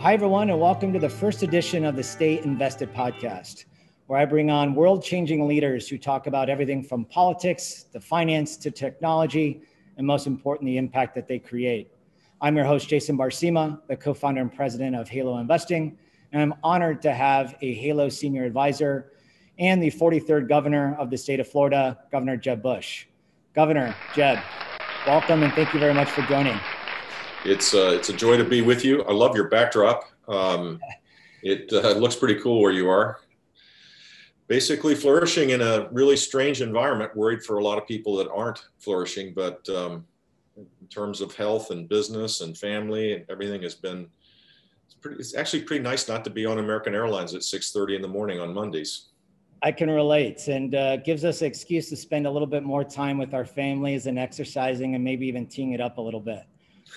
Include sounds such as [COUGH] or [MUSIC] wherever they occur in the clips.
Hi, everyone, and welcome to the first edition of the Stay Invested podcast, where I bring on world changing leaders who talk about everything from politics to finance to technology, and most important, the impact that they create. I'm your host, Jason Barsema, the co founder and president of Halo Investing, and I'm honored to have a Halo senior advisor and the 43rd governor of the state of Florida, Governor Jeb Bush. Governor Jeb, welcome and thank you very much for joining. It's uh, it's a joy to be with you. I love your backdrop. Um, it uh, looks pretty cool where you are. Basically, flourishing in a really strange environment. Worried for a lot of people that aren't flourishing, but um, in terms of health and business and family and everything has been. It's, pretty, it's actually pretty nice not to be on American Airlines at 6:30 in the morning on Mondays. I can relate and uh, gives us an excuse to spend a little bit more time with our families and exercising and maybe even teeing it up a little bit.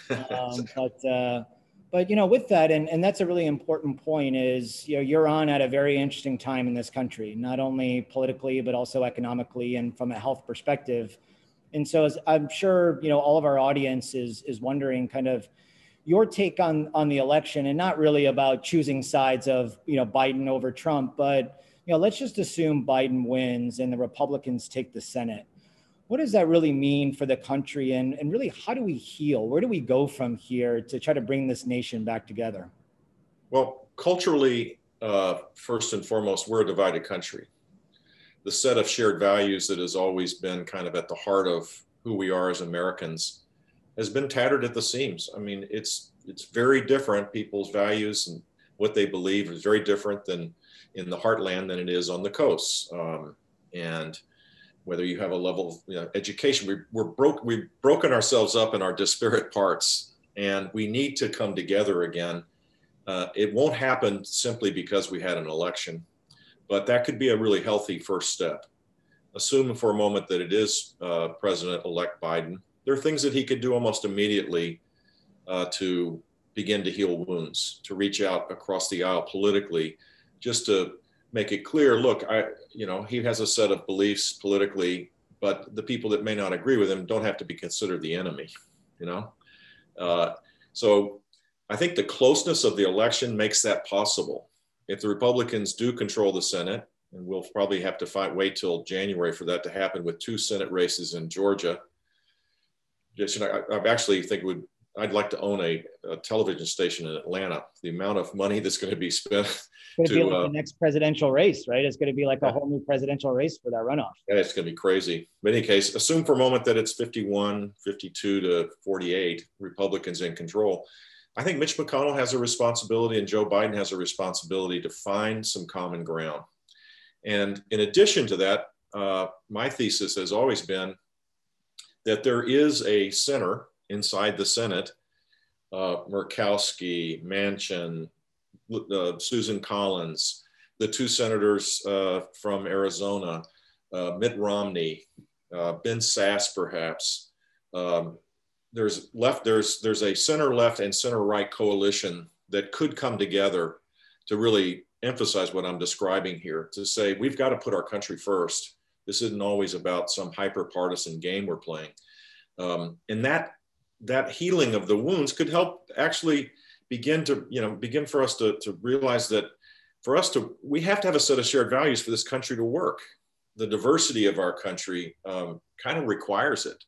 Um, but uh, but you know with that and, and that's a really important point is you know you're on at a very interesting time in this country not only politically but also economically and from a health perspective. And so as i'm sure you know all of our audience is is wondering kind of your take on on the election and not really about choosing sides of you know biden over trump but you know let's just assume biden wins and the republicans take the senate what does that really mean for the country? And, and really how do we heal? Where do we go from here to try to bring this nation back together? Well culturally uh, first and foremost we're a divided country. The set of shared values that has always been kind of at the heart of who we are as americans has been tattered at the seams. I mean it's it's very different people's values and what they believe is very different than in the heartland than it is on the coasts. um, and whether you have a level of you know, education. We, we're broke, we've broken ourselves up in our disparate parts, and we need to come together again. Uh, it won't happen simply because we had an election, but that could be a really healthy first step. Assuming for a moment that it is uh, President elect Biden, there are things that he could do almost immediately uh, to begin to heal wounds, to reach out across the aisle politically, just to make it clear look i you know he has a set of beliefs politically but the people that may not agree with him don't have to be considered the enemy you know? Uh, so i think the closeness of the election makes that possible. If the republicans do control the senate and we'll probably have to fight wait till january for that to happen with two senate races in georgia just you know, I, I actually think it would I'd like to own a, a, television station in Atlanta. The amount of money that's going to be spent it's going to be like uh, the next presidential race, right? It's going to be like a whole new presidential race for that runoff. Yeah, it's going to be crazy. In any case, assume for a moment that it's 51, 52 to 48 Republicans in control. I think Mitch McConnell has a responsibility and Joe Biden has a responsibility to find some common ground. And in addition to that, uh, my thesis has always been that there is a center inside the Senate, uh, Murkowski, Manchin, uh, Susan Collins, the two senators uh, from Arizona, uh, Mitt Romney, uh, Ben Sasse, perhaps. Um, there's left. There's there's a center left and center right coalition that could come together to really emphasize what I'm describing here. To say we've got to put our country first. This isn't always about some hyper partisan game we're playing. Um, and that that healing of the wounds could help actually begin to you know begin for us to, to realize that for us to we have to have a set of shared values for this country to work. The diversity of our country um, kind of requires it.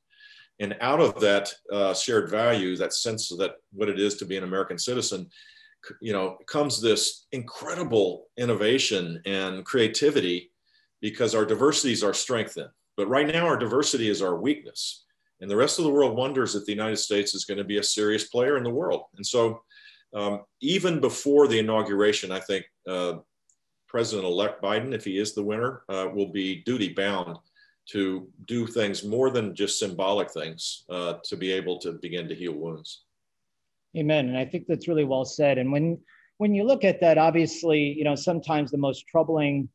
And out of that uh, shared value that sense of that what it is to be an american citizen you know comes this incredible innovation and creativity because our diversity is our strength in but right now our diversity is our weakness and the rest of the world wonders if the United States is going to be a serious player in the world. And so, um, even before the inauguration, I think uh, President elect Biden, if he is the winner, uh, will be duty bound to do things more than just symbolic things uh, to be able to begin to heal wounds. Amen. And I think that's really well said. And when when you look at that, obviously, you know, sometimes the most troubling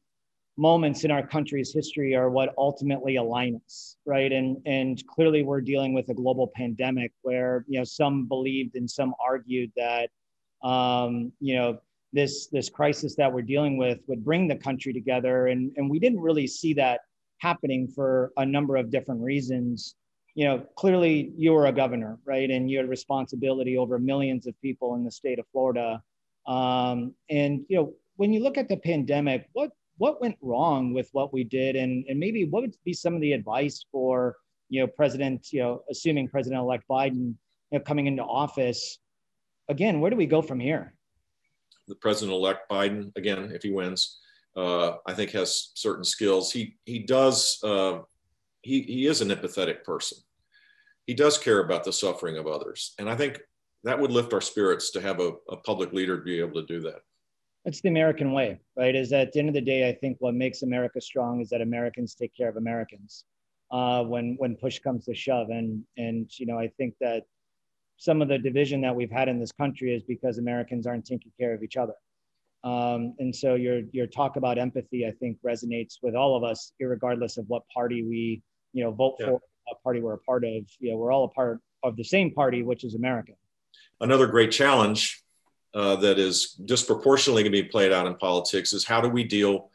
moments in our country's history are what ultimately align us, right? And and clearly we're dealing with a global pandemic where you know some believed and some argued that um, you know this this crisis that we're dealing with would bring the country together, and and we didn't really see that happening for a number of different reasons. You know, clearly you were a governor, right, and you had responsibility over millions of people in the state of Florida. Um, and you know, when you look at the pandemic, what what went wrong with what we did, and and maybe what would be some of the advice for you know President, you know, assuming President-elect Biden you know, coming into office, again, where do we go from here? The President-elect Biden, again, if he wins, uh, I think has certain skills. He he does. Uh, he he is an empathetic person. He does care about the suffering of others, and I think that would lift our spirits to have a, a public leader be able to do that. It's the American way, right? Is that at the end of the day, I think what makes America strong is that Americans take care of Americans uh, when when push comes to shove, and and you know I think that some of the division that we've had in this country is because Americans aren't taking care of each other. Um, and so your your talk about empathy, I think, resonates with all of us, regardless of what party we you know vote yeah. for, what party we're a part of. You know, we're all a part of the same party, which is America. Another great challenge uh, that is disproportionately going to be played out in politics is how do we deal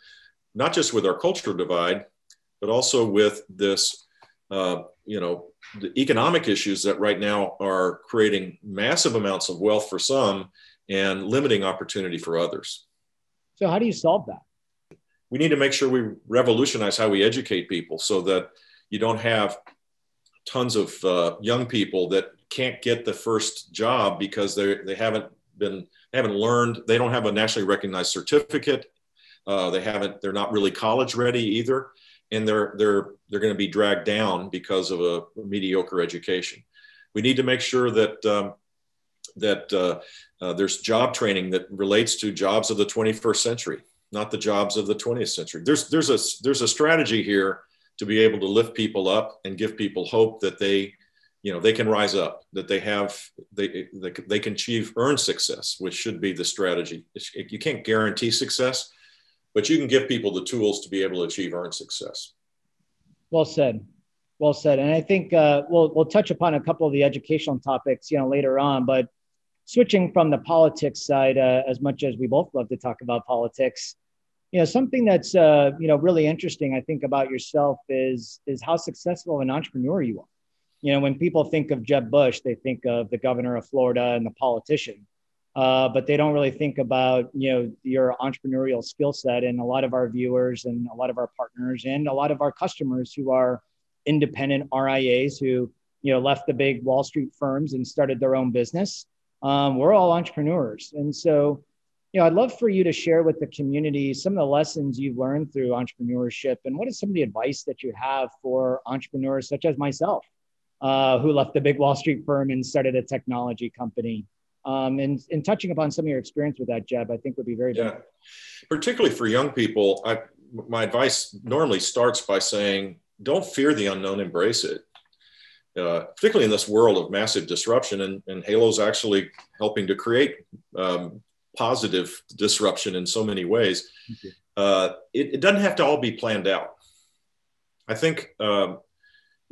not just with our cultural divide, but also with this, uh, you know, the economic issues that right now are creating massive amounts of wealth for some and limiting opportunity for others. So, how do you solve that? We need to make sure we revolutionize how we educate people so that you don't have tons of uh, young people that can't get the first job because they they haven't been they haven't learned they don't have a nationally recognized certificate. Uh, they haven't they're not really college ready either. And they're they're they're going to be dragged down because of a, mediocre education. We need to make sure that um, that uh, uh, there's job training that relates to jobs of the 21st century, not the jobs of the 20th century. There's there's a there's a strategy here to be able to lift people up and give people hope that they you know they can rise up that they have they they, can achieve earned success which should be the strategy. You can't guarantee success but you can give people the tools to be able to achieve earned success. Well said. Well said. And i think uh, we'll we'll touch upon a couple of the educational topics you know later on but switching from the politics side, uh, as much as we both love to talk about politics, you know, something that's uh, you know really interesting, I think, about yourself is is how successful of an entrepreneur you are. You know, when people think of Jeb Bush, they think of the governor of Florida and the politician, uh, but they don't really think about you know your entrepreneurial skill set. And a lot of our viewers and a lot of our partners and a lot of our customers who are independent RIAs who you know left the big Wall Street firms and started their own business um, we're all entrepreneurs. And so, you know, I'd love for you to share with the community some of the lessons you've learned through entrepreneurship and what is some of the advice that you have for entrepreneurs such as myself, uh, who left the big Wall Street firm and started a technology company. Um, and, and touching upon some of your experience with that, Jeb, I think would be very yeah. Particularly for young people, I, my advice normally starts by saying, don't fear the unknown, embrace it uh, particularly in this world of massive disruption. And, and Halo's actually helping to create um, positive disruption in so many ways. Uh, it, it, doesn't have to all be planned out. I think um,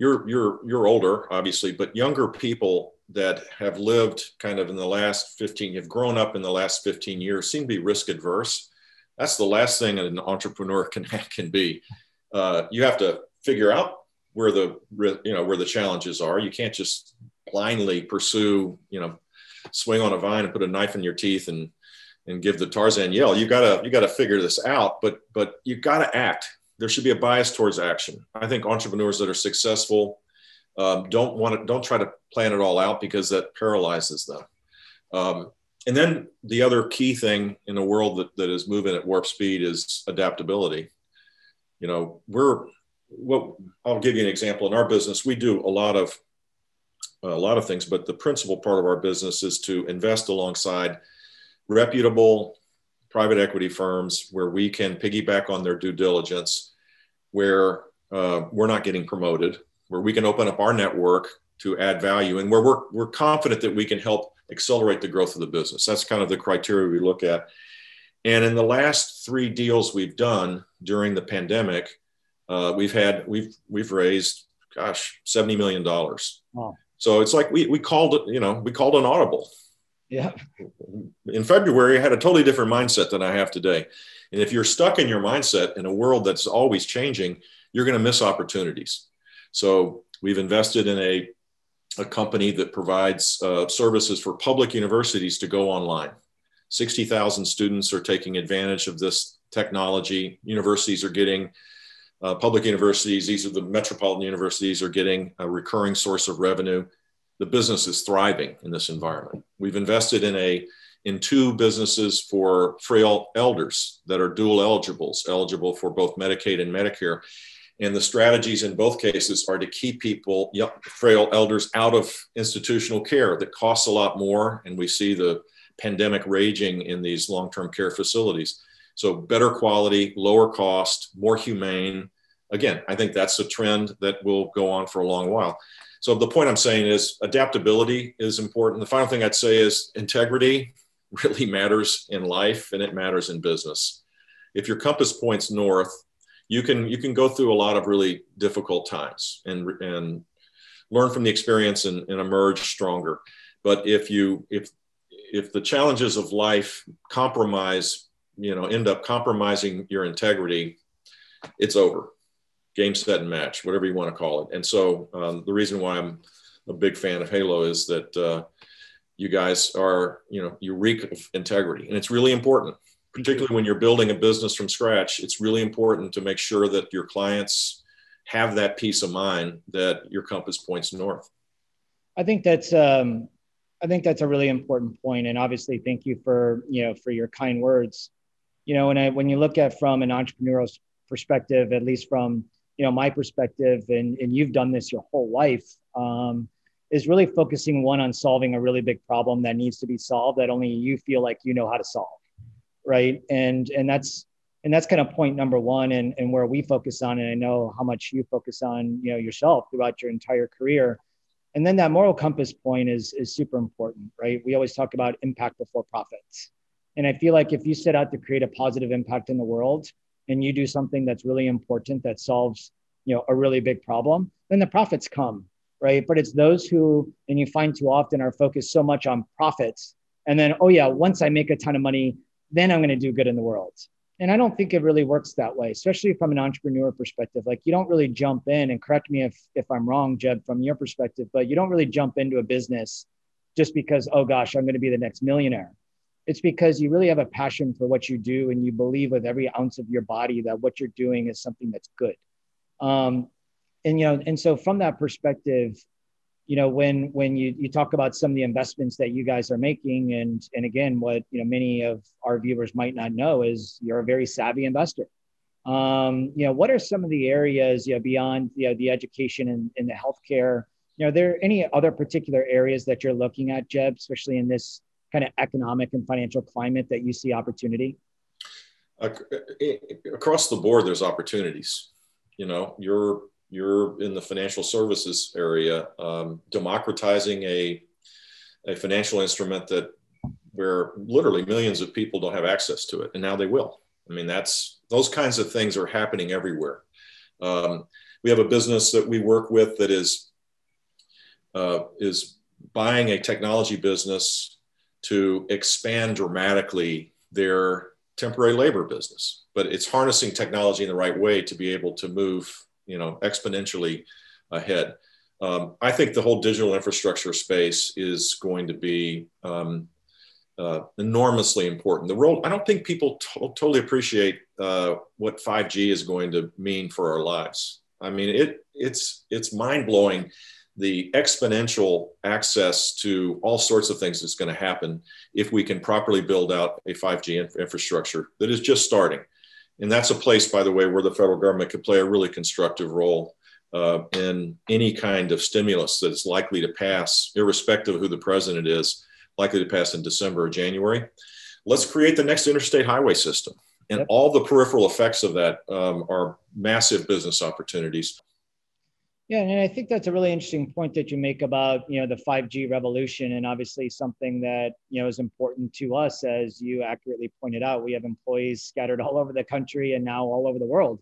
you're you're you're older, obviously, but younger people that have lived kind of in the last 15, have grown up in the last 15 years, seem to be risk adverse. That's the last thing an entrepreneur can [LAUGHS] can be. Uh, you have to figure out where the you know where the challenges are. You can't just blindly pursue you know swing on a vine and put a knife in your teeth and and give the Tarzan yell. You gotta you gotta figure this out, but but you gotta act. There should be a bias towards action. I think entrepreneurs that are successful um, don't want to don't try to plan it all out because that paralyzes them. Um, and then the other key thing in a world that, that is moving at warp speed is adaptability. You know, we're what I'll give you an example. In our business, we do a lot of a lot of things, but the principal part of our business is to invest alongside reputable private equity firms where we can piggyback on their due diligence, where uh, we're not getting promoted, where we can open up our network to add value, and where we're, we're confident that we can help accelerate the growth of the business. That's kind of the criteria we look at. And in the last three deals we've done during the pandemic, uh, we've had we've we've raised gosh 70 million dollars wow. so it's like we, we called it you know we called an audible yeah in february i had a totally different mindset than i have today and if you're stuck in your mindset in a world that's always changing you're going to miss opportunities so we've invested in a, a company that provides uh, services for public universities to go online 60,000 students are taking advantage of this technology. Universities are getting, uh, public universities, these are the metropolitan universities, are getting a recurring source of revenue. The business is thriving in this environment. We've invested in a in two businesses for frail elders that are dual eligibles, eligible for both Medicaid and Medicare. And the strategies in both cases are to keep people, frail elders, out of institutional care that costs a lot more. And we see the pandemic raging in these long term care facilities. So, better quality, lower cost, more humane. Again, I think that's a trend that will go on for a long while. So, the point I'm saying is adaptability is important. The final thing I'd say is integrity [LAUGHS] really matters in life and it matters in business. If your compass points north, you can you can go through a lot of really difficult times and and learn from the experience and, and emerge stronger. But if you if if the challenges of life compromise, you know, end up compromising your integrity, it's over. Game, set, and match, whatever you want to call it. And so um, the reason why I'm a big fan of Halo is that uh, you guys are, you know, you reek of integrity, and it's really important, particularly when you're building a business from scratch. It's really important to make sure that your clients have that peace of mind that your compass points north. I think that's um, I think that's a really important point, and obviously, thank you for you know for your kind words. You know, when I when you look at from an entrepreneurial perspective, at least from you know my perspective, and and you've done this your whole life, um, is really focusing one on solving a really big problem that needs to be solved that only you feel like you know how to solve, right? And and that's and that's kind of point number one, and and where we focus on, and I know how much you focus on, you know, yourself throughout your entire career. And then that moral compass point is is super important right? We always talk about impact before profits. And i feel like if you set out to create a positive impact in the world and you do something that's really important that solves you know a really big problem then the profits come right but it's those who and you find too often are focused so much on profits and then oh yeah once i make a ton of money then i'm going to do good in the world and I don't think it really works that way, especially from an entrepreneur perspective. Like you don't really jump in and correct me if if I'm wrong, Jeb, from your perspective, but you don't really jump into a business just because, oh gosh, I'm going to be the next millionaire. It's because you really have a passion for what you do and you believe with every ounce of your body that what you're doing is something that's good. Um, and you know, and so from that perspective, you know when when you you talk about some of the investments that you guys are making and and again what you know many of our viewers might not know is you're a very savvy investor um, you know what are some of the areas you know beyond you know the education and in the healthcare you know are there any other particular areas that you're looking at jeb especially in this kind of economic and financial climate that you see opportunity across the board there's opportunities you know you're you're in the financial services area, um, democratizing a, a financial instrument that where literally millions of people don't have access to it, and now they will. I mean, that's those kinds of things are happening everywhere. Um, we have a business that we work with that is uh, is buying a technology business to expand dramatically their temporary labor business, but it's harnessing technology in the right way to be able to move you know exponentially ahead. Um, I think the whole digital infrastructure space is going to be um, uh, enormously important. The role I don't think people to- totally appreciate uh, what 5G is going to mean for our lives. I mean, it it's it's mind blowing the exponential access to all sorts of things that's going to happen if we can properly build out a 5G inf- infrastructure that is just starting. And that's a place, by the way, where the federal government could play a really constructive role uh, in any kind of stimulus that is likely to pass, irrespective of who the president is, likely to pass in December or January. Let's create the next interstate highway system. And all the peripheral effects of that um, are massive business opportunities. Yeah, and I think that's a really interesting point that you make about you know the 5G revolution, and obviously something that you know is important to us, as you accurately pointed out. We have employees scattered all over the country and now all over the world,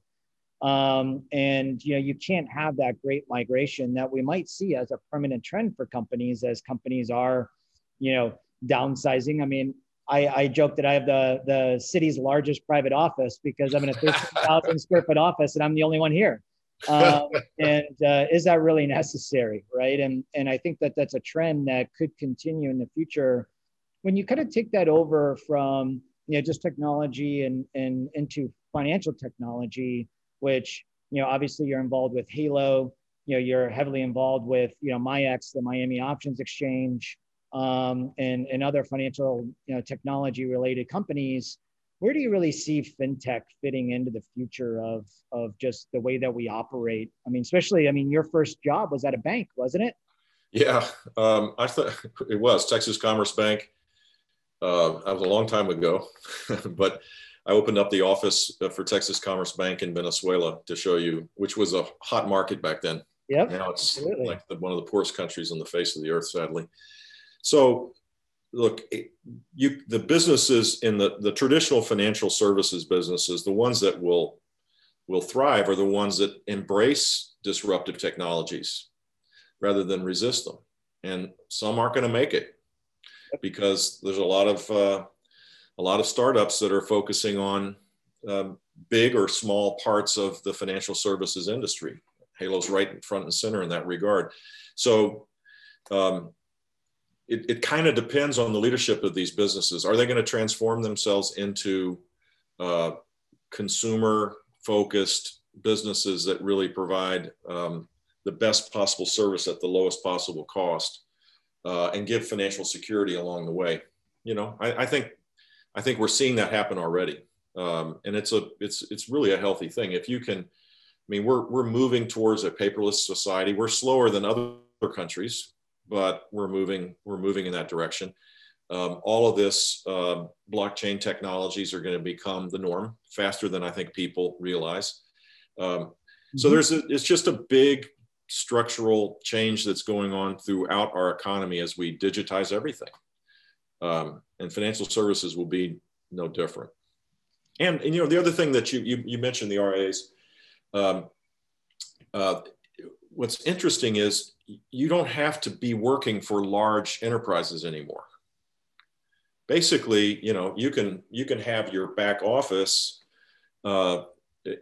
um, and you know you can't have that great migration that we might see as a permanent trend for companies as companies are, you know, downsizing. I mean, I, I, joke that I have the the city's largest private office because I'm in a [LAUGHS] 13,000 square foot office and I'm the only one here um, and uh, is that really necessary right and and i think that that's a trend that could continue in the future when you kind of take that over from you know just technology and and into financial technology, which you know obviously you're involved with Halo, you know you're heavily involved with you know MIAX, the Miami Options Exchange, um, and and other financial you know technology related companies. Where do you really see fintech fitting into the future of of just the way that we operate? I mean, especially, I mean, your first job was at a bank, wasn't it? Yeah, um, I thought [LAUGHS] it was Texas Commerce Bank. Uh, that was a long time ago, [LAUGHS] but I opened up the office uh, for Texas Commerce Bank in Venezuela to show you, which was a hot market back then. Yeah. Now it's absolutely. like the, one of the poorest countries on the face of the earth, sadly. So, look, you the businesses in the the traditional financial services businesses, the ones that will will thrive are the ones that embrace disruptive technologies rather than resist them. And some aren't going to make it because there's a lot of uh, a lot of startups that are focusing on um, big or small parts of the financial services industry. Halo's right in front and center in that regard. So um, it, it kind of depends on the leadership of these businesses. Are they going to transform themselves into uh, consumer focused businesses that really provide um, the best possible service at the lowest possible cost uh, and give financial security along the way. You know, I, I think I think we're seeing that happen already, um, and it's a it's it's really a healthy thing. If you can, I mean, we're we're moving towards a paperless society. We're slower than other countries, but we're moving we're moving in that direction. Um, all of this uh, blockchain technologies are going to become the norm faster than I think people realize. Um, so mm-hmm. there's a, it's just a big structural change that's going on throughout our economy as we digitize everything. Um, and financial services will be no different. And, and you know, the other thing that you, you, you mentioned the RAs, um, uh, what's interesting is you don't have to be working for large enterprises anymore. Basically, you know, you can, you can have your back office uh,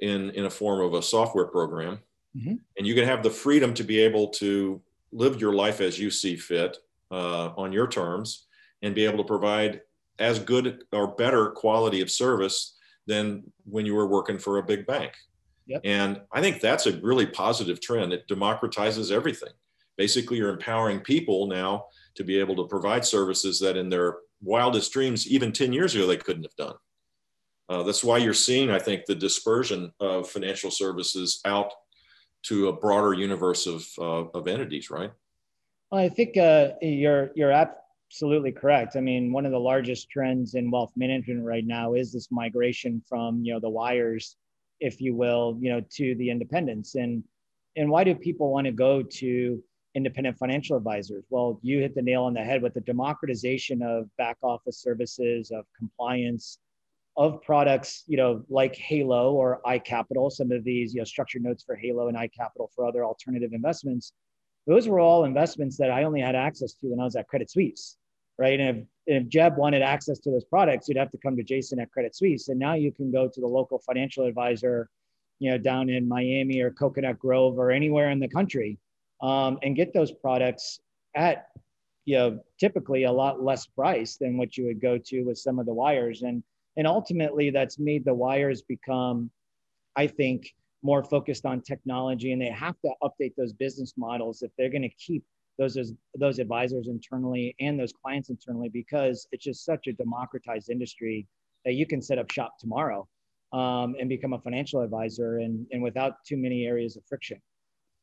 in, in a form of a software program Mm-hmm. And you can have the freedom to be able to live your life as you see fit uh, on your terms and be able to provide as good or better quality of service than when you were working for a big bank. Yep. And I think that's a really positive trend. It democratizes everything. Basically, you're empowering people now to be able to provide services that in their wildest dreams, even 10 years ago, they couldn't have done. Uh, that's why you're seeing, I think, the dispersion of financial services out to a broader universe of, uh, of entities, right? Well, I think uh, you're you're absolutely correct. I mean, one of the largest trends in wealth management right now is this migration from you know the wires, if you will, you know, to the independents. And and why do people want to go to independent financial advisors? Well, you hit the nail on the head with the democratization of back office services, of compliance, of products, you know, like Halo or iCapital, some of these, you know, structured notes for Halo and iCapital for other alternative investments, those were all investments that I only had access to when I was at Credit Suisse, right? And if, if Jeb wanted access to those products, you'd have to come to Jason at Credit Suisse. And now you can go to the local financial advisor, you know, down in Miami or Coconut Grove or anywhere in the country um, and get those products at, you know, typically a lot less price than what you would go to with some of the wires. And and ultimately, that's made the wires become, I think, more focused on technology, and they have to update those business models if they're going to keep those those advisors internally and those clients internally, because it's just such a democratized industry that you can set up shop tomorrow um, and become a financial advisor, and and without too many areas of friction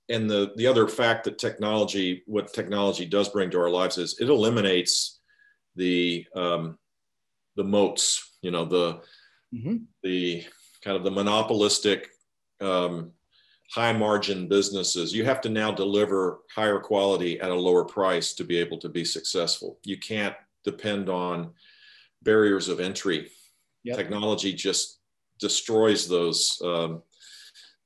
and the the other fact that technology what technology does bring to our lives is it eliminates the um, the moats you know the mm-hmm. the kind of the monopolistic um, high margin businesses you have to now deliver higher quality at a lower price to be able to be successful you can't depend on barriers of entry yep. technology just destroys those um,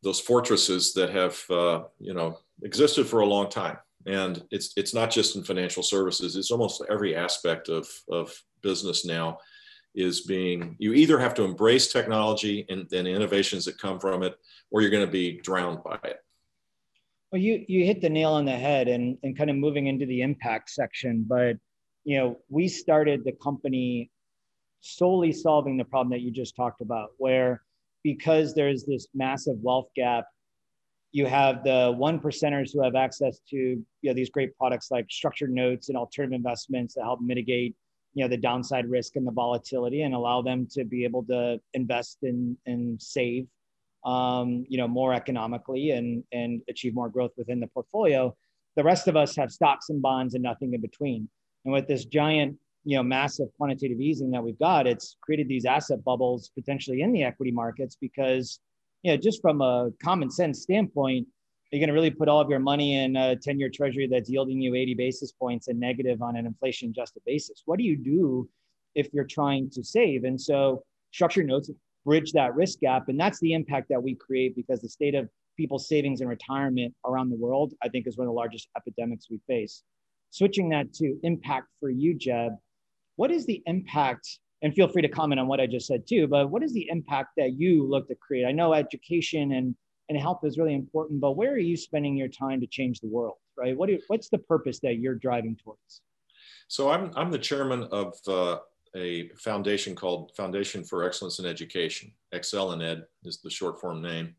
those fortresses that have uh, you know existed for a long time. And it's it's not just in financial services. It's almost every aspect of of business now is being you either have to embrace technology and then innovations that come from it or you're going to be drowned by it. Well you you hit the nail on the head and and kind of moving into the impact section but you know, we started the company solely solving the problem that you just talked about, where because there's this massive wealth gap, you have the one percenters who have access to you know these great products like structured notes and alternative investments that help mitigate you know the downside risk and the volatility and allow them to be able to invest in and save um, you know more economically and and achieve more growth within the portfolio. The rest of us have stocks and bonds and nothing in between. And with this giant you know massive quantitative easing that we've got it's created these asset bubbles potentially in the equity markets because you know just from a common sense standpoint you're going to really put all of your money in a 10 year treasury that's yielding you 80 basis points and negative on an inflation adjusted basis. What do you do if you're trying to save? And so structured notes bridge that risk gap. And that's the impact that we create because the state of people's savings and retirement around the world, I think, is one of the largest epidemics we face. Switching that to impact for you, Jeb, what is the impact? And feel free to comment on what I just said too, but what is the impact that you look to create? I know education and and help is really important, but where are you spending your time to change the world, right? What do, what's the purpose that you're driving towards? So I'm, I'm the chairman of uh, a foundation called Foundation for Excellence in Education. Excel in Ed is the short form name.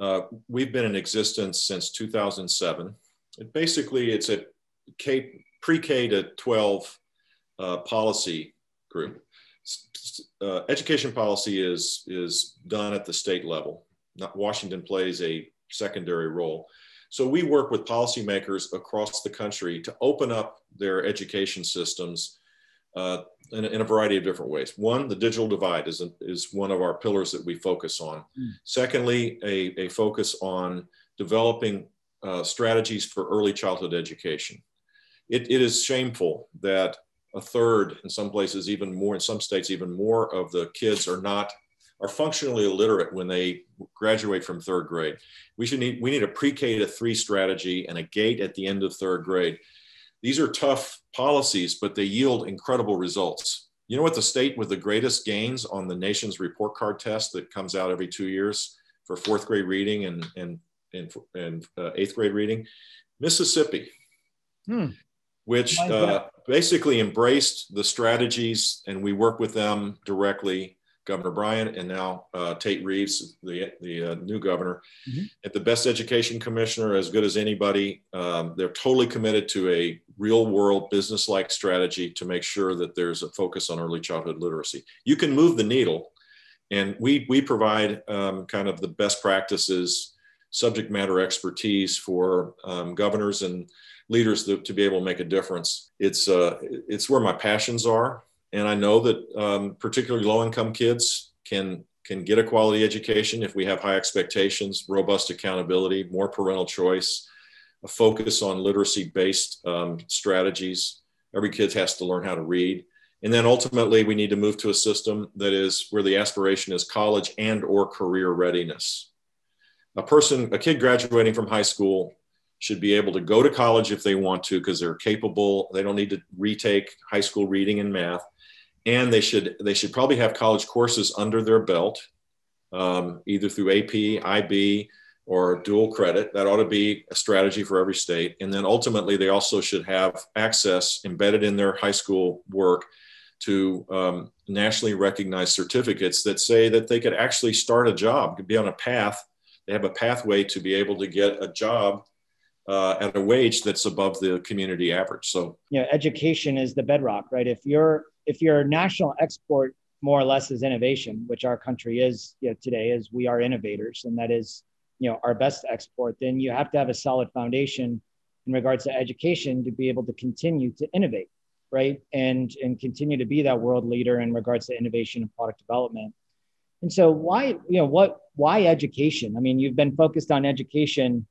Uh, we've been in existence since 2007. It basically, it's a K, pre-K to 12 uh, policy group. Uh, education policy is, is done at the state level not Washington plays a secondary role. So we work with policymakers across the country to open up their education systems uh, in, in, a variety of different ways. One, the digital divide is, a, is one of our pillars that we focus on. Mm. Secondly, a, a, focus on developing uh, strategies for early childhood education. It, it is shameful that a third, in some places, even more, in some states, even more of the kids are not are functionally illiterate when they graduate from third grade. We should need we need a pre-K to three strategy and a gate at the end of third grade. These are tough policies, but they yield incredible results. You know what the state with the greatest gains on the nation's report card test that comes out every two years for fourth grade reading and and and, and uh, eighth grade reading? Mississippi. Hmm. Which uh, basically embraced the strategies, and we work with them directly Governor Bryant and now uh, Tate Reeves, the, the uh, new governor, mm-hmm. at the best education commissioner, as good as anybody. Um, they're totally committed to a real world business like strategy to make sure that there's a focus on early childhood literacy. You can move the needle, and we, we provide um, kind of the best practices, subject matter expertise for um, governors and leaders to, to, be able to make a difference. It's, uh, it's where my passions are and I know that um, particularly low income kids can can get a quality education if we have high expectations, robust accountability, more parental choice, a focus on literacy based um, strategies. Every kid has to learn how to read. And then ultimately we need to move to a system that is where the aspiration is college and or career readiness. A person, a kid graduating from high school should be able to go to college if they want to because they're capable. They don't need to retake high school reading and math and they should they should probably have college courses under their belt, um, either through AP, IB, or dual credit. That ought to be a strategy for every state. And then ultimately, they also should have access embedded in their high school work to um, nationally recognized certificates that say that they could actually start a job, could be on a path. They have a pathway to be able to get a job uh, at a wage that's above the community average. So, yeah, education is the bedrock, right? If you're if your national export more or less is innovation, which our country is you know, today, is we are innovators, and that is you know our best export, then you have to have a solid foundation in regards to education to be able to continue to innovate, right? And and continue to be that world leader in regards to innovation and product development. And so why, you know, what why education? I mean, you've been focused on education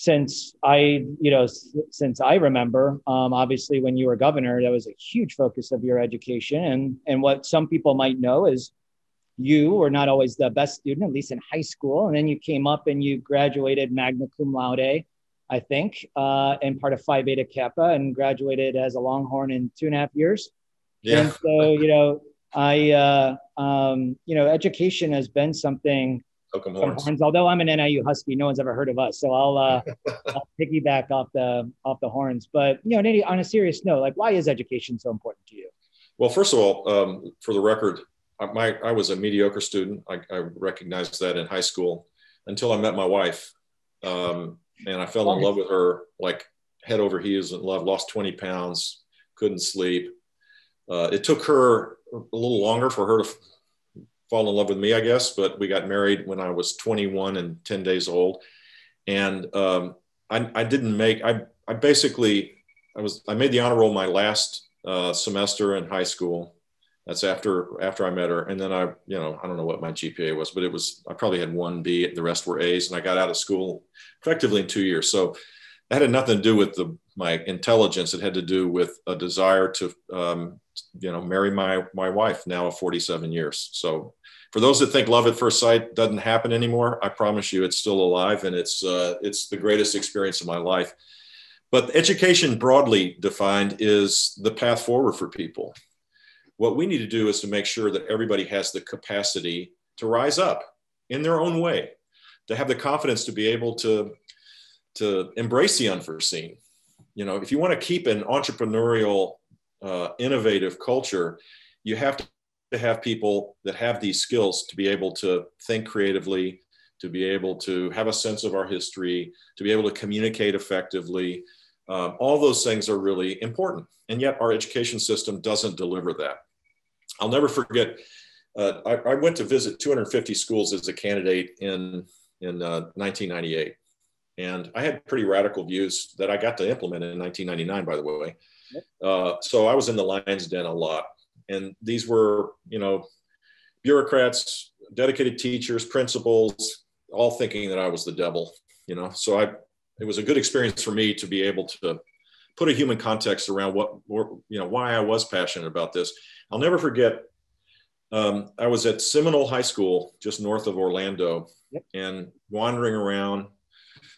since I, you know, since I remember, um, obviously when you were governor, that was a huge focus of your education. And and what some people might know is you were not always the best student, at least in high school, and then you came up and you graduated magna cum laude, I think, uh, and part of Phi Beta Kappa, and graduated as a Longhorn in two and a half years. Yeah. And so you know, I, uh, um, you know, education has been something Hook'em Horns. Horns. Although I'm an NIU Husky, no one's ever heard of us, so I'll, uh, [LAUGHS] I'll piggyback off the off the horns. But you know, on a serious note, like, why is education so important to you? Well, first of all, um, for the record, my I was a mediocre student. I, I, recognized that in high school until I met my wife, um, and I fell in love with her like head over heels in love. Lost 20 pounds, couldn't sleep. Uh, it took her a little longer for her to fall in love with me, I guess. But we got married when I was 21 and 10 days old, and um, I, I, didn't make. I I basically I was I made the honor roll my last uh, semester in high school. That's after after I met her, and then I you know I don't know what my GPA was, but it was I probably had one B. The rest were A's, and I got out of school effectively in two years. So that had nothing to do with the my intelligence. It had to do with a desire to um, you know marry my my wife now of 47 years. So for those that think love at first sight doesn't happen anymore i promise you it's still alive and it's uh, it's the greatest experience of my life. But education broadly defined is the path forward for people. What we need to do is to make sure that everybody has the capacity to rise up in their own way to have the confidence to be able to to embrace the unforeseen you know if you want to keep an entrepreneurial uh, innovative culture, you have to have people that have these skills to be able to think creatively, to be able to have a sense of our history, to be able to communicate effectively. Um, all those things are really important. And yet, our education system doesn't deliver that. I'll never forget, uh, I, I, went to visit 250 schools as a candidate in, in uh, 1998. And I had pretty radical views that I got to implement in 1999, by the way. Uh, so I was in the lion's den a lot. And these were, you know, bureaucrats, dedicated teachers, principals, all thinking that I was the devil, you know. So I, it was a good experience for me to be able to put a human context around what, you know, why I was passionate about this. I'll never forget. Um, I was at Seminole High School, just north of Orlando, yep. and wandering around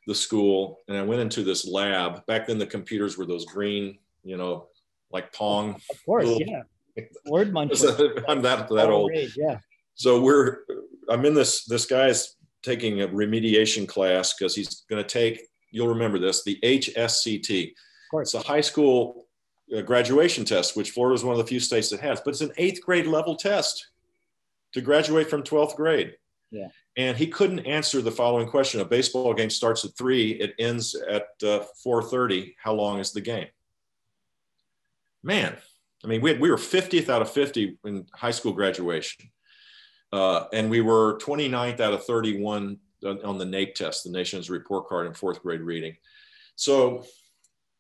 the school. And I went into this lab. Back then, the computers were those green you know, like Pong. Of course, little, yeah. [LAUGHS] Word muncher. [LAUGHS] I'm that that old. Age, yeah. So we're I'm in this this guy's taking a remediation class because he's going to take you'll remember this the HSCT. Of course. It's a high school uh, graduation test, which Florida is one of the few states that has, but it's an eighth grade level test to graduate from 12th grade. Yeah. And he couldn't answer the following question: A baseball game starts at three, it ends at uh, 4:30. How long is the game? man, I mean, we, had, we were 50th out of 50 in high school graduation. Uh, and we were 29th out of 31 on the NAEP test, the nation's report card in fourth grade reading. So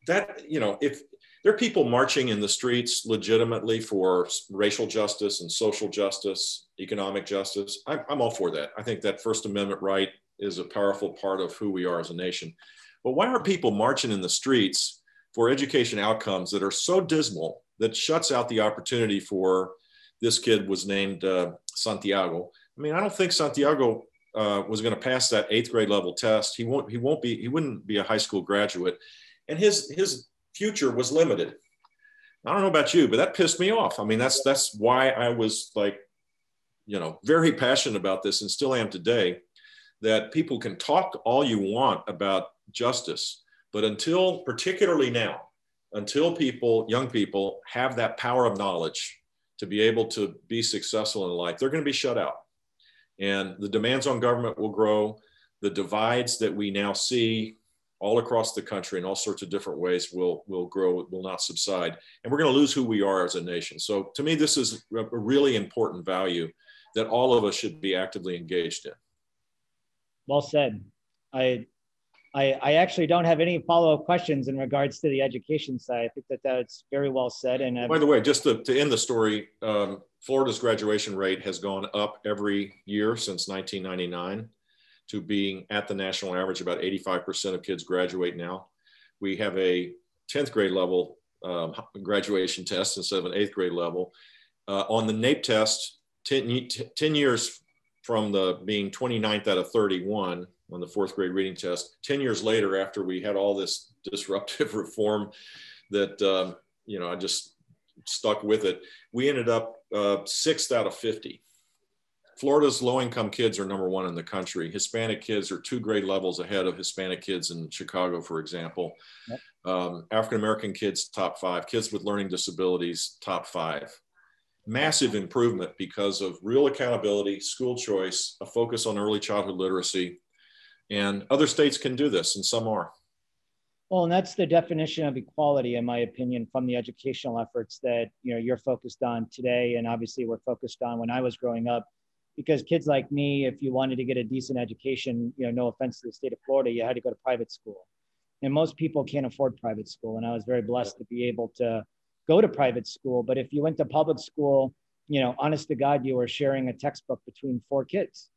that, you know, if there are people marching in the streets legitimately for racial justice and social justice, economic justice, I'm, I'm all for that. I think that First Amendment right is a powerful part of who we are as a nation. But why are people marching in the streets for education outcomes that are so dismal that shuts out the opportunity for this kid was named uh, Santiago. I mean, I don't think Santiago uh, was going to pass that eighth grade level test. He won't. He won't be. He wouldn't be a high school graduate, and his his future was limited. I don't know about you, but that pissed me off. I mean, that's that's why I was like, you know, very passionate about this, and still am today. That people can talk all you want about justice, but until, particularly now, until people, young people, have that power of knowledge to be able to be successful in life, they're going to be shut out. And the demands on government will grow. The divides that we now see all across the country in all sorts of different ways will, will grow, will not subside. And we're going to lose who we are as a nation. So to me, this is a really important value that all of us should be actively engaged in. Well said. I I, I actually don't have any follow-up questions in regards to the education side. I think that that's very well said. And by the way, just to, to end the story, um, Florida's graduation rate has gone up every year since 1999 to being at the national average. About 85% of kids graduate now. We have a 10th grade level um, graduation test instead of an eighth grade level. Uh, on the NAEP test, 10, 10 years from the being 29th out of 31 on the fourth grade reading test. 10 years later, after we had all this [LAUGHS] disruptive reform that, um, you know, I just stuck with it, we ended up uh, sixth out of 50 Florida's low income kids are number one in the country. Hispanic kids are two grade levels ahead of Hispanic kids in Chicago, for example. Yep. Um, African American kids, top five. Kids with learning disabilities, top five. Massive improvement because of real accountability, school choice, a focus on early childhood literacy. And other states can do this, and some are. Well, and that's the definition of equality, in my opinion, from the educational efforts that you know you're focused on today, and obviously we're focused on when I was growing up. Because kids like me, if you wanted to get a decent education, you know, no offense to the state of Florida, you had to go to private school, and most people can't afford private school. And I was very blessed to be able to go to private school. But if you went to public school, you know, honest to God, you were sharing a textbook between four kids.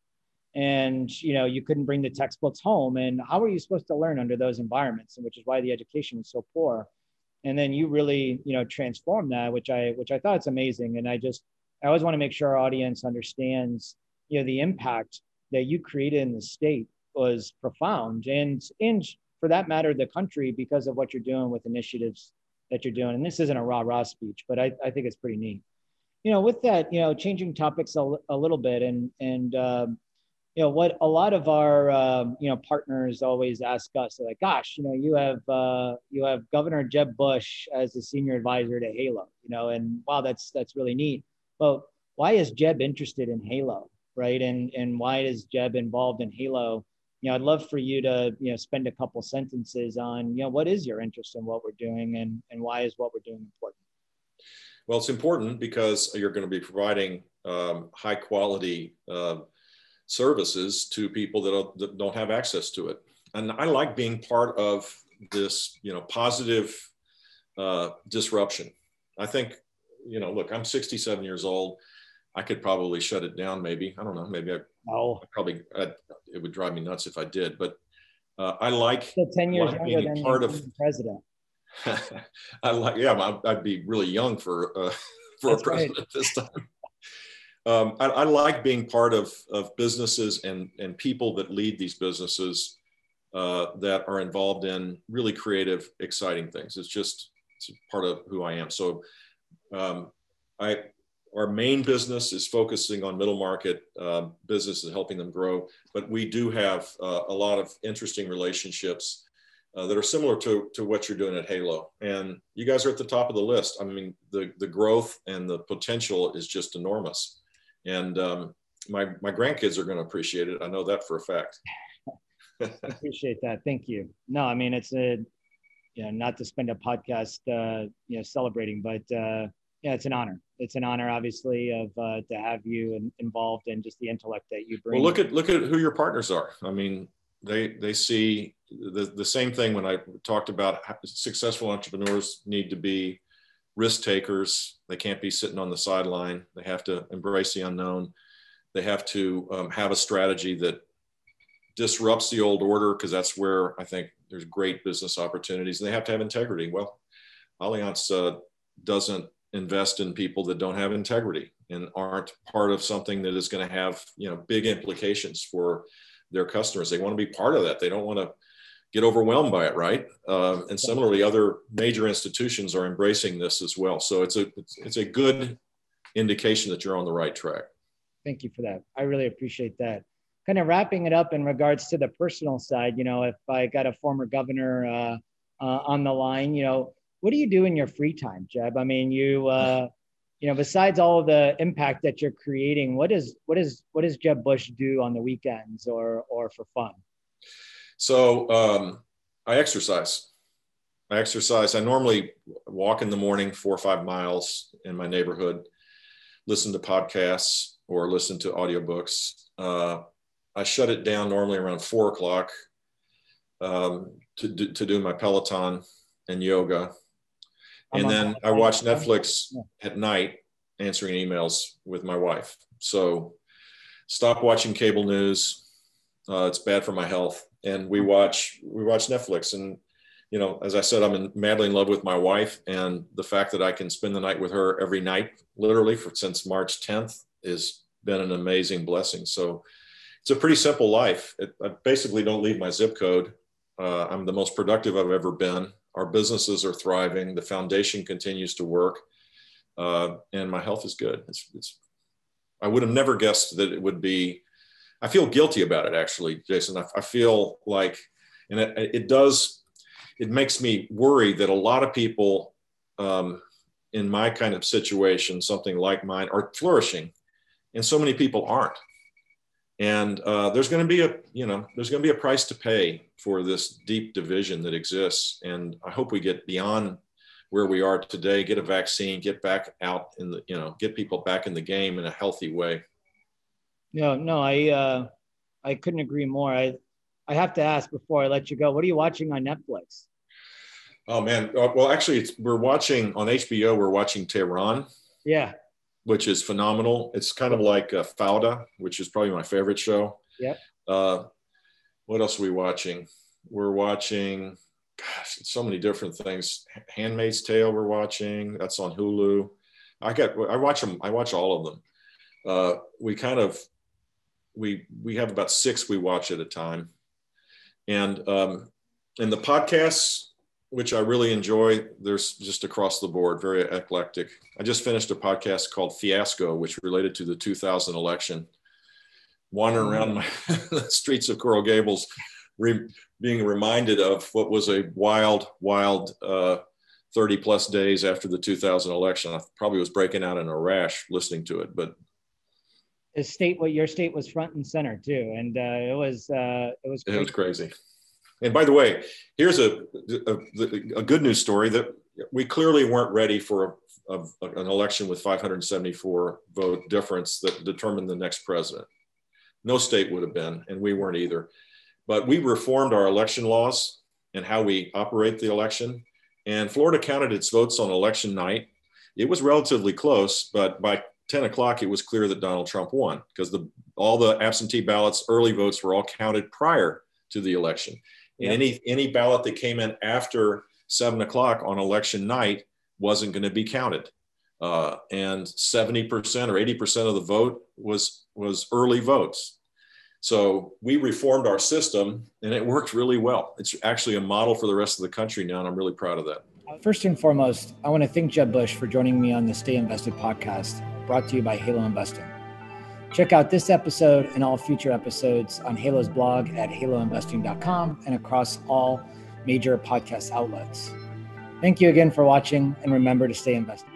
And you know you couldn't bring the textbooks home. And how are you supposed to learn under those environments? And which is why the education is so poor. And then you really you know transform that which i which i thought is amazing. And i just i always want to make sure our audience understands you know the impact that you created in the state was profound. And and for that matter the country because of what you're doing with initiatives that you're doing. And this isn't a rah rah speech but i, I think it's pretty neat. You know with that you know changing topics a, a little bit and and um, you know what a lot of our um, you know partners always ask us like gosh you know you have uh, you have governor jeb bush as the senior advisor to halo you know and wow that's that's really neat. But why is jeb interested in halo right? And and why is jeb involved in halo you know i'd love for you to you know spend a couple sentences on you know what is your interest in what we're doing and and why is what we're doing important well it's important because you're going to be providing um, high quality uh, services to people that don't, that don't have access to it. And I like being part of this, you know, positive uh, disruption. I think, you know, look, I'm 67 years old. I could probably shut it down. Maybe I don't know. Maybe I, oh. I probably I'd, it would drive me nuts if I did. But uh, I like so 10 years like younger than part of president. [LAUGHS] I like yeah. I'd, I'd, be really young for uh, [LAUGHS] for That's a president right. this time um, I, I, like being part of, of businesses and, and people that lead these businesses uh, that are involved in really creative, exciting things. It's just it's part of who I am. So um, I, our main business is focusing on middle market uh, businesses, helping them grow. But we do have uh, a lot of interesting relationships uh, that are similar to, to what you're doing at Halo. And you guys are at the top of the list. I mean, the, the growth and the potential is just enormous and um, my my grandkids are going to appreciate it. I know that for a fact. [LAUGHS] appreciate that. Thank you. No, I mean it's a you know not to spend a podcast uh, you know celebrating, but uh, yeah, it's an honor. It's an honor, obviously, of uh, to have you in, involved in just the intellect that you bring. Well, look at look at who your partners are. I mean, they they see the the same thing when I talked about successful entrepreneurs need to be risk takers. They can't be sitting on the sideline. They have to embrace the unknown. They have to um, have a strategy that disrupts the old order because that's where I think there's great business opportunities. And they have to have integrity. Well, Allianz uh, doesn't invest in people that don't have integrity and aren't part of something that is going to have you know big implications for their customers. They want to be part of that. They don't want to get overwhelmed by it, right? Uh, and similarly, other major institutions are embracing this as well. So it's a it's, it's a good indication that you're on the right track. Thank you for that. I really appreciate that. Kind of wrapping it up in regards to the personal side, you know, if I got a former governor uh, uh, on the line, you know, what do you do in your free time, Jeb? I mean, you, uh, you know, besides all of the impact that you're creating, what is what is what does Jeb Bush do on the weekends or or for fun? So um, I exercise. I exercise. I normally walk in the morning four or five miles in my neighborhood, listen to podcasts or listen to audiobooks. Uh, I shut it down normally around four o'clock um, to, do, to do my Peloton and yoga. And then I watch Netflix at night answering emails with my wife. So stop watching cable news. Uh, it's bad for my health and we watch we watch Netflix. And you know, as I said, I'm in, madly in love with my wife, and the fact that I can spend the night with her every night, literally for since March 10th, has been an amazing blessing. So it's a pretty simple life. It, I basically don't leave my zip code. Uh, I'm the most productive I've ever been. Our businesses are thriving. The foundation continues to work, uh, and my health is good. It's, it's I would have never guessed that it would be. I feel guilty about it, actually, Jason. I, I feel like, and it, it, does, it makes me worry that a lot of people um, in my kind of situation, something like mine, are flourishing, and so many people aren't. And uh, there's going to be a, you know, there's going to be a price to pay for this deep division that exists. And I hope we get beyond where we are today, get a vaccine, get back out in the, you know, get people back in the game in a healthy way. No, no, I, uh, I couldn't agree more. I, I have to ask before I let you go. What are you watching on Netflix? Oh man, uh, well, actually, we're watching on HBO. We're watching Tehran. Yeah. Which is phenomenal. It's kind of like uh, Fauda, which is probably my favorite show. Yeah. Uh, what else are we watching? We're watching gosh, so many different things. Handmaid's Tale, we're watching. That's on Hulu. I got, I watch them. I watch all of them. Uh, we kind of, we we have about six we watch at a time, and um, and the podcasts, which I really enjoy. There's just across the board, very eclectic. I just finished a podcast called Fiasco, which related to the 2000 election. Wandering around mm. my, [LAUGHS] the streets of Coral Gables, re, being reminded of what was a wild, wild uh, 30 plus days after the 2000 election. I probably was breaking out in a rash listening to it, but state, what your state was front and center too. And uh, it was, uh, it was, crazy. it was crazy. And by the way, here's a, a, a, good news story that we clearly weren't ready for a, a, an election with 574 vote difference that determined the next president. No state would have been, and we weren't either. But we reformed our election laws and how we operate the election. And Florida counted its votes on election night. It was relatively close, but by 10 o'clock, it was clear that Donald Trump won because the, all the absentee ballots, early votes were all counted prior to the election. And any, any ballot that came in after seven o'clock on election night wasn't going to be counted. Uh, and 70% or 80% of the vote was, was early votes. So we reformed our system and it worked really well. It's actually a model for the rest of the country now, and I'm really proud of that. First and foremost, I want to thank Jeb Bush for joining me on the Stay Invested podcast, brought to you by Halo Investing. Check out this episode and all future episodes on Halo's blog at haloinvesting.com and across all major podcast outlets. Thank you again for watching, and remember to stay invested.